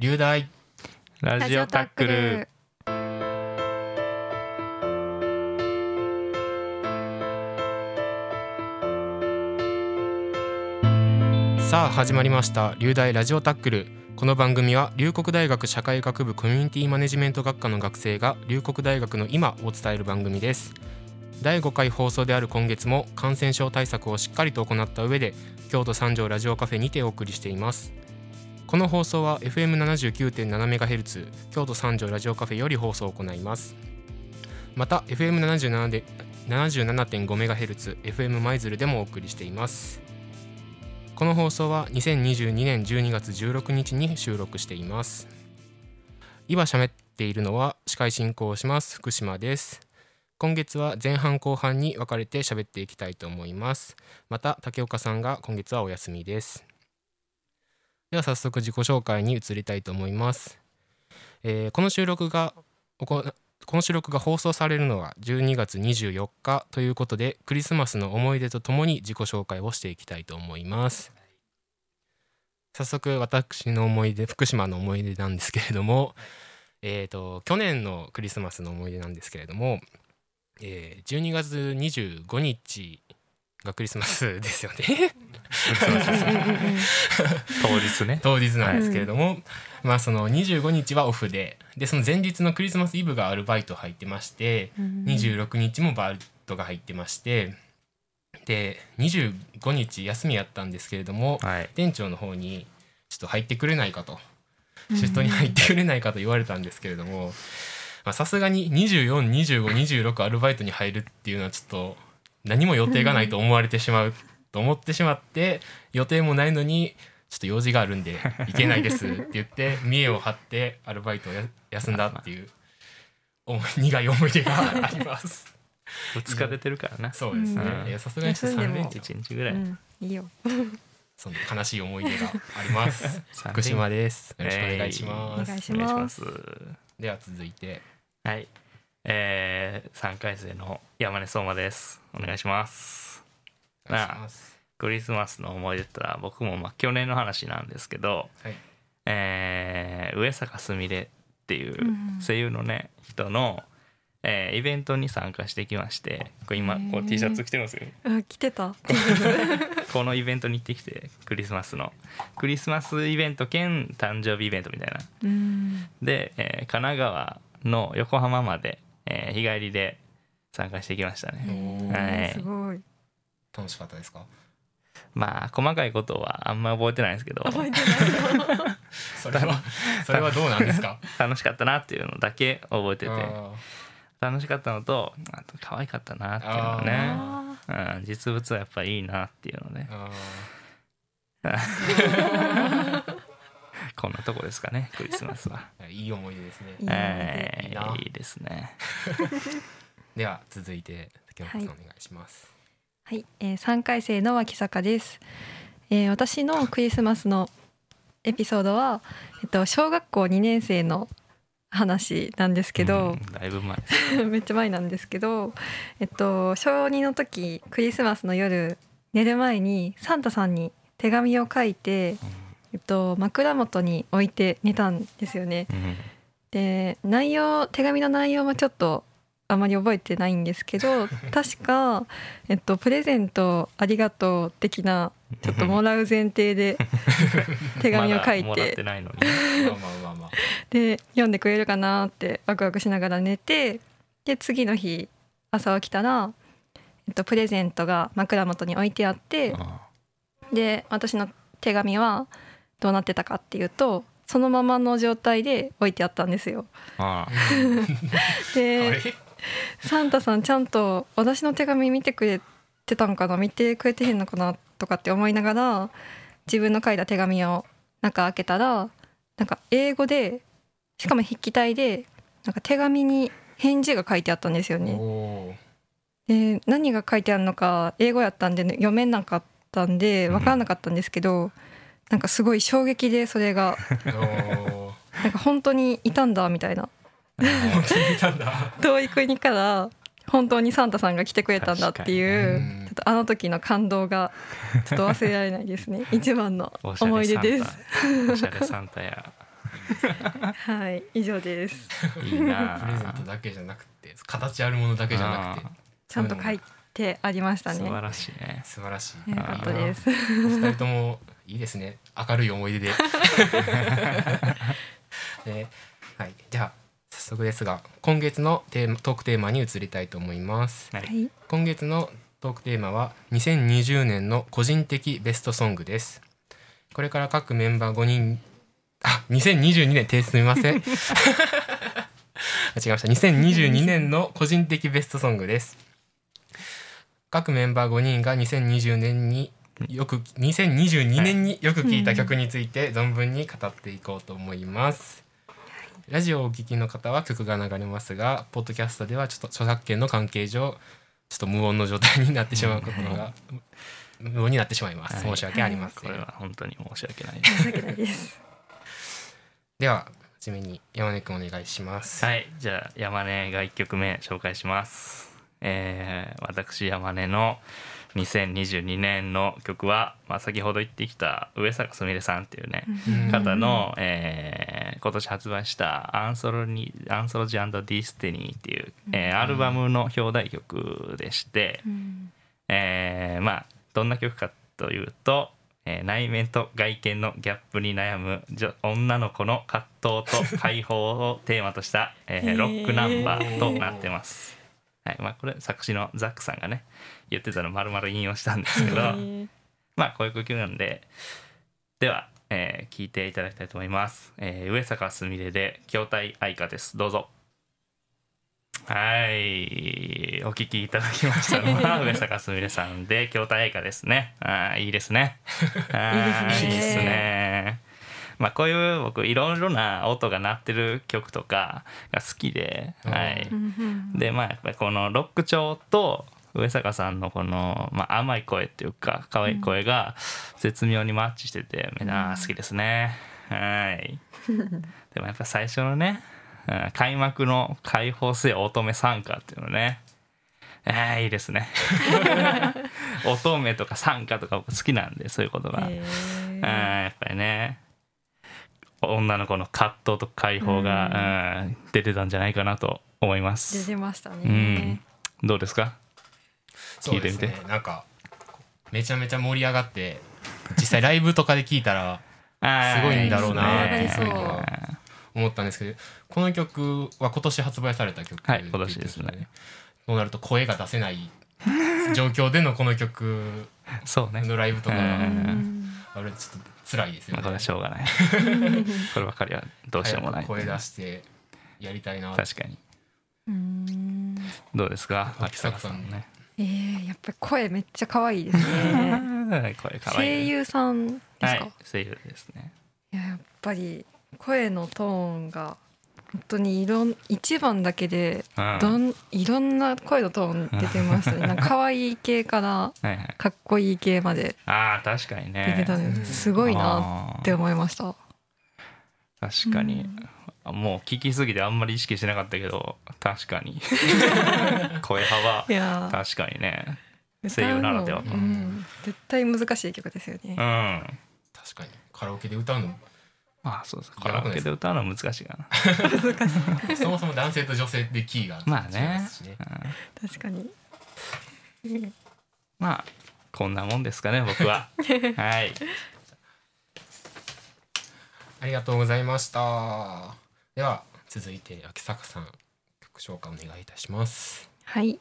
流大。ラジオタックル。さあ始まりました。流大ラジオタックル。この番組は龍谷大学社会学部コミュニティマネジメント学科の学生が龍谷大学の今を伝える番組です。第5回放送である今月も感染症対策をしっかりと行った上で京都三条ラジオカフェにてお送りしていますこの放送は FM79.7MHz 京都三条ラジオカフェより放送を行います。また FM77 で 77.5MHz FM 舞鶴でもお送りしています。この放送は2022年12月16日に収録しています。今喋っているのは司会進行をします福島です。今月は前半後半に分かれて喋っていきたいと思います。また竹岡さんが今月はお休みです。では早速自己紹介に移りたいと思います、えーこの収録がこの収録が放送されるのは12月24日ということでクリスマスの思い出とともに自己紹介をしていきたいと思います。早速私の思い出福島の思い出なんですけれども、えー、と去年のクリスマスの思い出なんですけれども、えー12月25日がクリスマスですよね。当日ね。当日なんですけれども、まあその25日はオフででその前日のクリスマスイブがアルバイト入ってまして、26日もバイトが入ってましてで25日休みやったんですけれどもはい。店長の方にちょっと入ってくれないかとシフトに入ってくれないかと言われたんですけれどもまあさすがに242526アルバイトに入るっていうのはちょっと何も予定がないと思われてしまうと思ってしまって予定もないのにちょっと用事があるんで 行けないですって言って見栄を張ってアルバイトをや休んだっていう思い苦い思い出があります。疲れてるからな。そうですね。うん。いやさすがにちょっと3休んでも。連チャン一日ぐらい、うん、いいよ。その悲しい思い出があります。三福島です。よろしくお願いしおます。願いしお願いしま。ます。すでは続いて。はい。えー、3回生の山根相馬です。お願いしますお願いします。クリスマスの思い出ったら僕もまあ去年の話なんですけど、はい。えー上坂すみれっていううん声優のね人の、えーイベントに参加してきましてこれ今こう T シャツ着てるんですよあ、来てた？このイベントに行ってきてクリスマスのクリスマスイベント兼誕生日イベントみたいなうん。で、えー神奈川の横浜まで、えー日帰りで参加してきましたねおはいすごい。楽しかったですか？まあ細かいことはあんま覚えてないんですけど覚えてないの。それは それはどうなんですか？楽しかったなっていうのだけ覚えててあ楽しかったのとあと可愛かったなっていうのねあうん、実物はやっぱいいなっていうのでーあこんなとこですかねクリスマスは。ーいい思い出ですねえいいなー、いいですね。では続いて竹本さんお願いします。はい、えー、3回生の脇坂です、えー、私のクリスマスのエピソードは、えっと、小学校2年生の話なんですけど、うんだいぶ前。めっちゃ前なんですけど、えっと、小2の時クリスマスの夜寝る前にサンタさんに手紙を書いて、えっと、枕元に置いて寝たんですよね。うんで内容手紙の内容はちょっとあまり覚えてないんですけど 確か、えっと、プレゼントありがとう的なちょっともらう前提で 手紙を書いて。で読んでくれるかなってワクワクしながら寝てで次の日朝起きたら、えっと、プレゼントが枕元に置いてあってで私の手紙はどうなってたかっていうとそのままの状態で置いてあったんですよ。でれサンタさんちゃんと私の手紙見てくれてたんかな見てくれてへんのかなとかって思いながら自分の書いた手紙を中開けたらなんか英語でしかも筆記体でなんか手紙に返事が書いてあったんですよおね。おで何が書いてあるのか英語やったんで、ね、読めなかったんで分からなかったんですけど、なんかすごい衝撃でそれが なんか本当にいたんだみたいな。遠い国から本当にサンタさんが来てくれたんだっていうね。ちょっとあの時の感動がちょっと忘れられないですね。一番の思い出です。サンタおしゃれサンタや。はい以上です。いいなプレゼントだけじゃなくて形あるものだけじゃなくて。あちゃんと書いてありましたね。素晴らしいね。素晴らしい。よかったです。お二人ともいいですね。明るい思い出で。で はい。じゃあ早速ですが今月のテーマトークテーマに移りたいと思います。ははい。い今月のトークテーマは2020年の個人的ベストソングです。これから各メンバー5人あ2022年訂すみません。間違えました。2022年の個人的ベストソングです。各メンバー5人が2020年によく2022年によく聴いた曲について存分に語っていこうと思います、ラジオをお聴きの方は曲が流れますがポッドキャストではちょっと著作権の関係上ちょっと無音の状態になってしまうことが無音になってしまいます、はい。申し訳ありません、これは本当に申し訳ない申し訳ないです。では初めに山根くんお願いします、はい。じゃあ山根が1曲目紹介します。えー私山根の2022年の曲は、まあ、先ほど言ってきた上坂すみれさんっていうね、うん。方の、えー今年発売した「アンソロニ ANTHOLOGY & DESTINY」っていう、えーアルバムの表題曲でして、うんえーまあどんな曲かというと、えー内面と外見のギャップに悩む女女の子の葛藤と解放をテーマとした、えー。ロックナンバーとなってます。はいまあ、これ作詞のザックさんがね言ってたの丸々引用したんですけど、まあこういう曲なんででは、えー聞いていただきたいと思います、えー上坂すみれで筐体愛花です。どうぞ。はい。お聞きいただきましたのは 上坂すみれさんで筐体愛花ですね。あーいいですね。あーいいですね。いいですね まあこういう僕いろいろな音が鳴ってる曲とかが好きで、はい、でまあやっぱりこのロック調と上坂さんのこの、まあ、甘い声っていうか可愛い声が絶妙にマッチしててみんな好きですね。はい。でもやっぱ最初のねうん開幕の「解放せよ乙女参加」っていうのね。あーいいですね。乙女とか参加とか僕好きなんでそういうことが、へうんーやっぱりね女の子の葛藤と解放が、うん。出てたんじゃないかなと思います。出てましたうん。ね、どうですか？そうです聞いてみね。なんかめちゃめちゃ盛り上がって実際ライブとかで聞いたら すごいんだろうなっていうふうには思ったんですけどこの曲は今年発売された曲はい今年ですね。そうなると声が出せない状況でのこの曲 そうね。のライブとかあれちょっと辛いですよまあこれはねしょうがない。こればかりはどうしようもない。早く声出してやりたいな。確かに。うん。どうですか？秋坂さんね。えー、やっぱり声めっちゃ可愛いですね。声かわいい。声優さんですか、はい声優ですね。いややっぱり声のトーンが本当にいろん一番だけでうん。どんいろんな声のトーン出てましたね。なんか可愛い系からかっこいい系までああ確かにね。出てたんです。すごいなって思いました。確かに、もう聞きすぎてあんまり意識してなかったけど確かに。声幅。いや確かにね。ー声優ならでは歌うの。うん、絶対難しい曲ですよね。うん。あ確かに。カラオケで歌うのあそうです。カラオケで歌うのは難しいかな。そもそも男性と女性でキーがまあね。違いますしね。うん。確かに。まあこんなもんですかね僕は。はい。ありがとうございました。では続いて秋坂さん曲紹介お願いいたします。はい、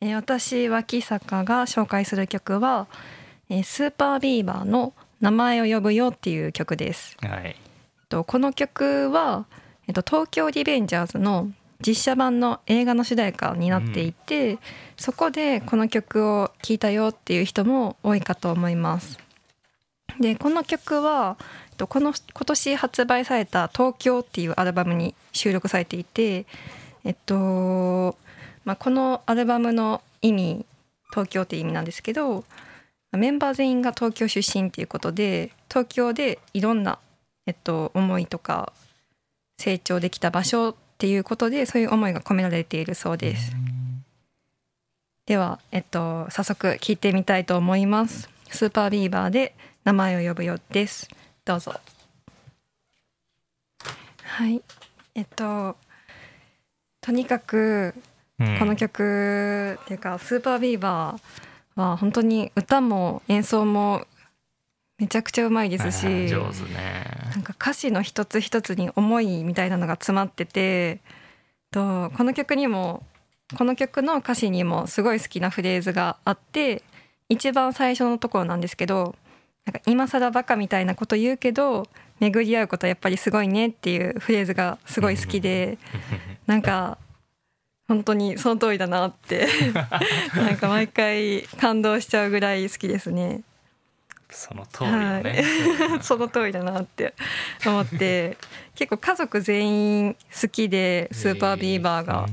えー私脇坂が紹介する曲は、えースーパービーバーの名前を呼ぶよっていう曲です。はい。とこの曲は、えっと、東京リベンジャーズの実写版の映画の主題歌になっていて、そこでこの曲を聴いたよっていう人も多いかと思います。でこの曲はえっとこの今年発売された「東京」っていうアルバムに収録されていて、えっとまあ、このアルバムの意味東京っていう意味なんですけどメンバー全員が東京出身っていうことで東京でいろんなえっと、思いとか成長できた場所っていうことでそういう思いが込められているそうです。では、えっと、早速聞いてみたいと思います。スーパービーバーで名前を呼ぶよです。どうぞ。はいえっととにかくうんこの曲っていうかスーパービーバーは本当に歌も演奏もめちゃくちゃうまいですし上手ね。なんか歌詞の一つ一つに思いみたいなのが詰まっててとこの曲にもこの曲の歌詞にもすごい好きなフレーズがあって一番最初のところなんですけどなんか今更バカみたいなこと言うけど巡り合うことはやっぱりすごいねっていうフレーズがすごい好きでなんか本当にその通りだなって なんか毎回感動しちゃうぐらい好きですね。その通りよね、その通りだなって思って結構家族全員好きでスーパービーバーが。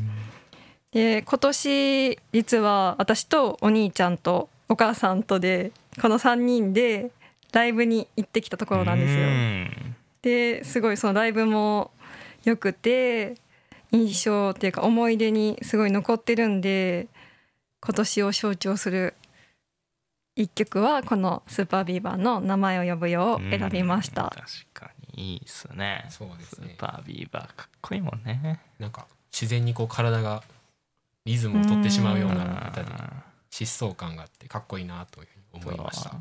で今年実は私とお兄ちゃんとお母さんとでこの3人でライブに行ってきたところなんですよ。うんですごいそのライブも良くて印象っていうか思い出にすごい残ってるんで今年を象徴する一曲はこのスーパービーバーの「名前を呼ぶよ」を選びました。うん確かにいいっすね。そうですね。スーパービーバーかっこいいもんね。なんか自然にこう体がリズムを取ってしまうような疾走感があってかっこいいなというふうに思いました。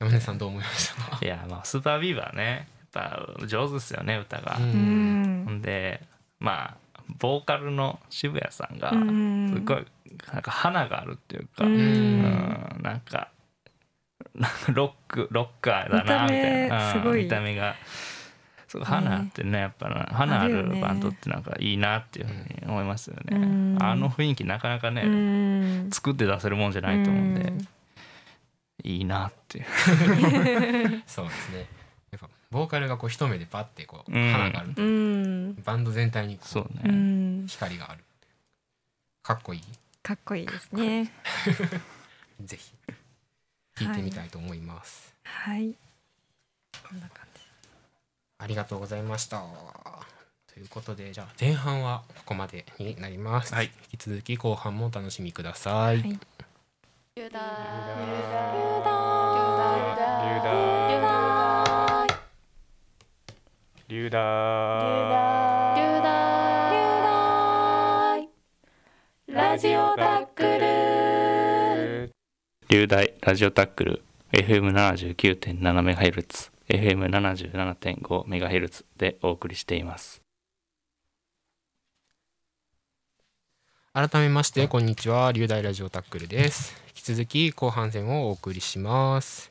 山根さんどう思いました？か いやまあスーパービーバーね。やっぱ上手ですよね歌が、んでまあボーカルの渋谷さんがうんすごいなんか花があるっていうか、ううんんなんかなんかロックロッカーだなみ見たいな、うんすごい。見た目がそう花ってねやっぱな花ああるバンドってなんかいいなっていうふうに思いますよね、うん。あの雰囲気なかなかね、うん。作って出せるもんじゃないと思うんで、うん。いいなっていう。そうですねボーカルがこう一目でパッてこううん。花があると。うん。バンド全体にこうそうね、うん光がある。かっこいい？かっこいいですね。ぜひ。聞いてみたいと思います、はい。こんな感じ。ありがとうございました。ということでじゃあ前半はここまでになります、はい。引き続き後半もお楽しみください、はい流大。流大。ラジオタックル。流大ラジオタックル FM79.7MHz FM77.5MHz でお送りしています。改めましてこんにちは。龍大ラジオタックルです。引き続き後半戦をお送りします。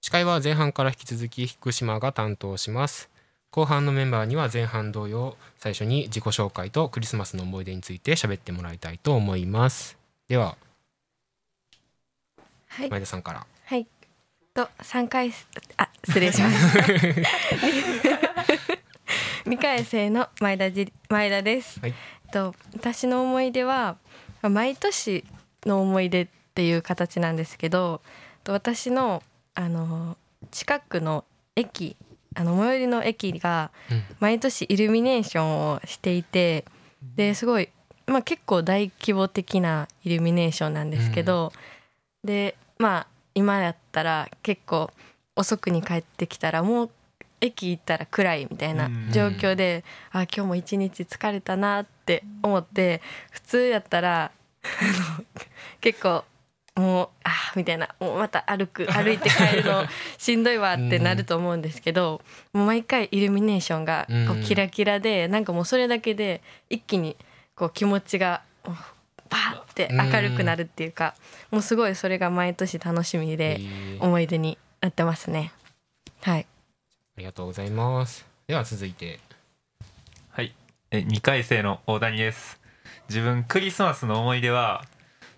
司会は前半から引き続き福島が担当します後半のメンバーには前半同様最初に自己紹介とクリスマスの思い出について喋ってもらいたいと思いますでははい、前田さんからはい。と三回すあ失礼しました。二回生の前田じ前田です。はいと私の思い出はまあ毎年の思い出っていう形なんですけど、と私のあの近くの駅あの最寄りの駅がうん。毎年イルミネーションをしていて、ですごいまあ結構大規模的なイルミネーションなんですけど、でまあ今やったら結構遅くに帰ってきたらもう駅行ったら暗いみたいなうん。状況で、あ今日も一日疲れたなって思って普通やったら結構もうあーみたいなもうまた歩く 歩いて帰るのしんどいわってなると思うんですけど、もう毎回イルミネーションがこううんキラキラで、なんかもうそれだけで一気にこう気持ちがバーって明るくなるっていうか、もうすごいそれが毎年楽しみえでー。思い出になってますね。はい。ありがとうございます。では続いて。はい。え2回生の大谷です。自分クリスマスの思い出は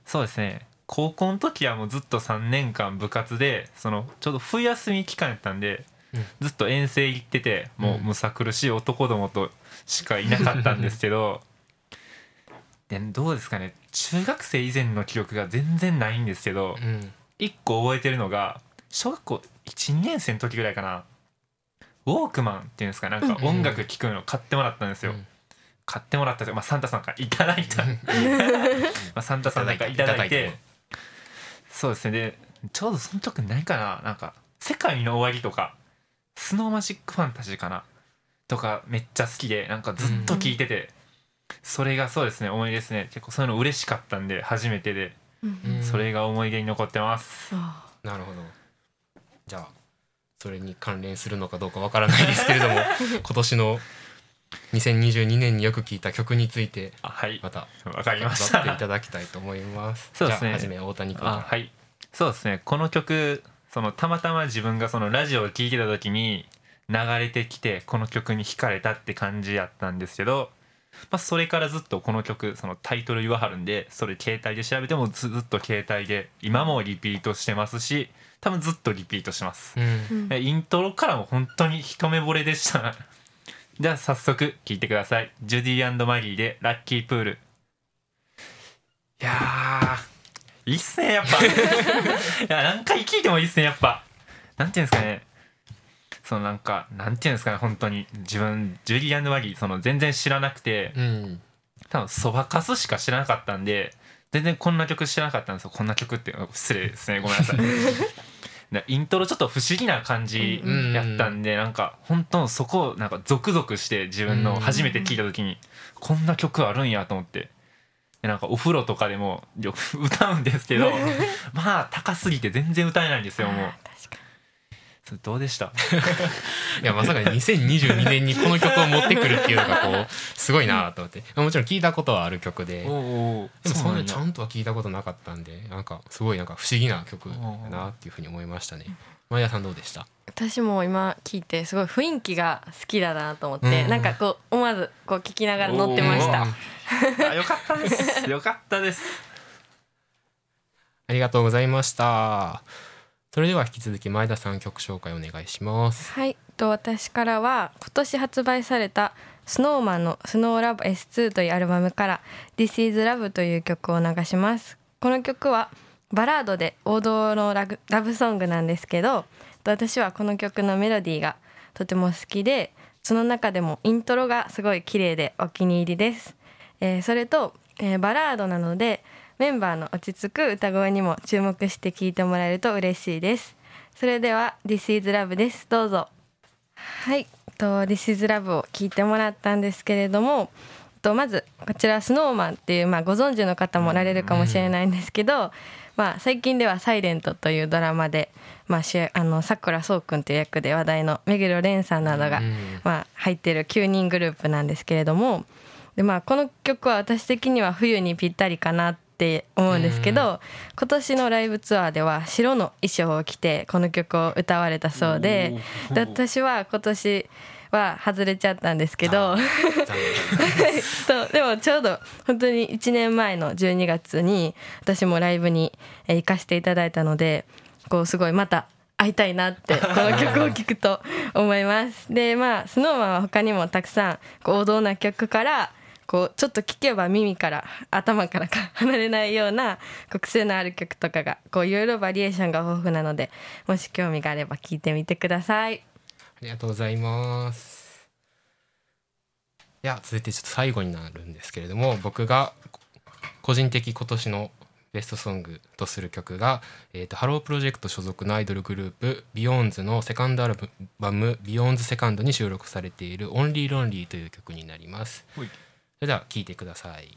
そうですね高校の時はもうずっと3年間部活でそのちょうど冬休み期間やったんで、うん。ずっと遠征行っててもうむさ苦しい男どもとしかいなかったんですけど でどうですかね。中学生以前の記憶が全然ないんですけどうん。一個覚えてるのが小学校12年生の時ぐらいかな。ウォークマンっていうんですかなんか音楽聴くの買ってもらったんですよ、うん。買ってもらったまあ、サンタさんからいただいた。まあサンタさんなんかいただいていただいてそうですね。でちょうどその時何かな？なんか「世界の終わり」とか「スノーマジックファンタジー」かな？とかめっちゃ好きでなんかずっと聴いてて、それがそうですね思い出ですね。結構そういうの嬉しかったんで初めてで、うんそれが思い出に残ってます、なるほど。じゃあそれに関連するのかどうかわからないですけれども 今年の2022年によく聴いた曲についてあはい。またわかりまし語っていたただきたいと思います。そうですね。はじめ大谷君かあはい。そうですね。この曲そのたまたま自分がそのラジオを聴いてた時に流れてきてこの曲に惹かれたって感じやったんですけど、まあ、それからずっとこの曲そのタイトル言わはるんでそれ携帯で調べてもずずっと携帯で今もリピートしてますし多分ずっとリピートします。うん。えイントロからも本当に一目惚れでした じゃあ早速聴いてください。ジュディマリーで「ラッキープール」いやーいいっすねやっぱ。いや何回聴いてもいいっすねやっぱ。なんていうんですかね。そのなんかなんていうんですかね本当に。自分ジュディマリーその全然知らなくて。うん。多分そばかすしか知らなかったんで全然こんな曲知らなかったんですよ。こんな曲って。失礼ですね。ごめんなさい。で イントロちょっと不思議な感じやったんで、なんか本当そこをなんかゾクゾクして自分の初めて聞いた時にこんな曲あるんやと思って。でなんかお風呂とかでもよく歌うんですけど まあ高すぎて全然歌えないんですよもうどうでした？いやまさか2022年にこの曲を持ってくるっていうのがこうすごいなと思って。もちろん聞いたことはある曲で。おおでもそんなにちゃんんとは聞いたことなかったんでなんかすごいなんか不思議な曲だなっていうふうに思いましたね。前田さんどうでした？私も今聞いてすごい雰囲気が好きだなと思って、うん。なんかこう思わずこう聞きながら乗ってました。あよかったです。よかったです。ありがとうございましたそれでは引き続き前田さん曲紹介お願いします。はい。と私からは今年発売された SnowMan の「SnowLoveS2」というアルバムから「This is Love」という曲を流します。この曲はバラードで王道のラグラブソングなんですけどと私はこの曲のメロディーがとても好きでその中でもイントロがすごい綺麗でお気に入りです、えーそれと、えーバラードなのでメンバーの落ち着く歌声にも注目して聴いてもらえると嬉しいです。それでは「This is Love」です。どうぞ。はい。と「This is Love」を聴いてもらったんですけれどもとまずこちら SnowMan っていう、まあ、ご存知の方もおられるかもしれないんですけど、まあ、最近では「サイレントというドラマで、まあ、主役あのさくらそうくんという役で話題の目黒蓮さんなどが、うん。まあ、入っている9人グループなんですけれどもで、まあ、この曲は私的には冬にぴったりかなって思うんですけど、今年のライブツアーでは白の衣装を着てこの曲を歌われたそうでで私は今年は外れちゃったんですけど そうでもちょうど本当に1年前の12月に私もライブにえー行かせていただいたのでこうすごいまた会いたいなってこの曲を聴くと思います。でまあ SnowMan は他にもたくさん王道な曲からこうちょっと聴けば耳から頭からか離れないようなこう癖のある曲とかがこういろいろバリエーションが豊富なのでもし興味があれば聴いてみてください。ありがとうございます。いや続いてちょっと最後になるんですけれども僕が個人的今年のベストソングとする曲が、えー、とハロープロジェクト所属のアイドルグループ BEYOOOOONDS のセカンドアルバム「ビヨーンズセカンドに収録されている「オンリーロンリー」という曲になります。ほいそれでは聴いてください。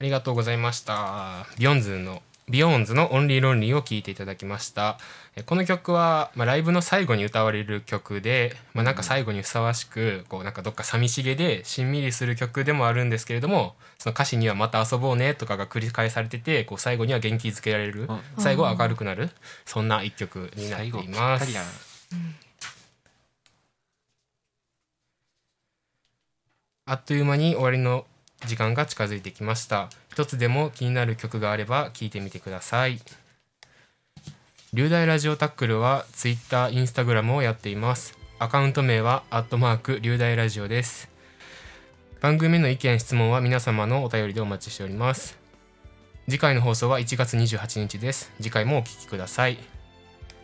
ありがとうございました。 BEYOOOOONDS の BEYOOOOONDS のオンリーロンリーを聴いていただきました。えこの曲は、まあ、ライブの最後に歌われる曲で、まあ、なんか最後にふさわしくこうなんかどっか寂しげでしんみりする曲でもあるんですけれどもその歌詞には「また遊ぼうね」とかが繰り返されててこう最後には元気づけられる。うん。最後は明るくなる。そんな一曲になっていますたり。やなあっという間に終わりの時間が近づいてきました。一つでも気になる曲があれば聞いてみてください。流大ラジオタックルはツイッター、インスタグラムをやっています。アカウント名はアットマーク流大ラジオです。番組の意見質問は皆様のお便りでお待ちしております。次回の放送は1月28日です。次回もお聞きください。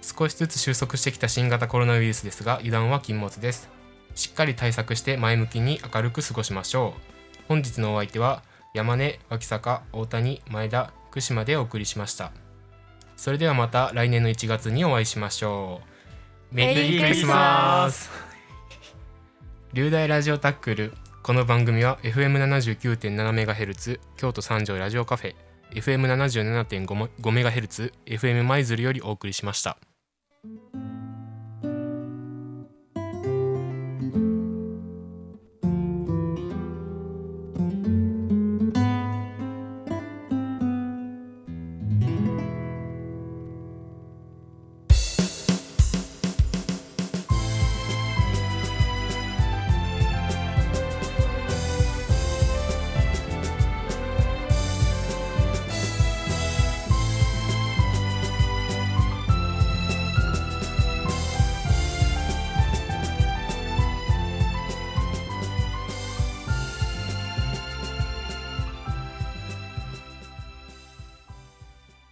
少しずつ収束してきた新型コロナウイルスですが油断は禁物です。しっかり対策して前向きに明るく過ごしましょう。本日のお相手は山根脇坂大谷前田福島でお送りしました。それではまた来年の1月にお会いしましょう。メリークリスマス。流大ラジオタックル。この番組は FM79.7MHz 京都三条ラジオカフェ。FM77.5MHz FM 舞鶴よりお送りしました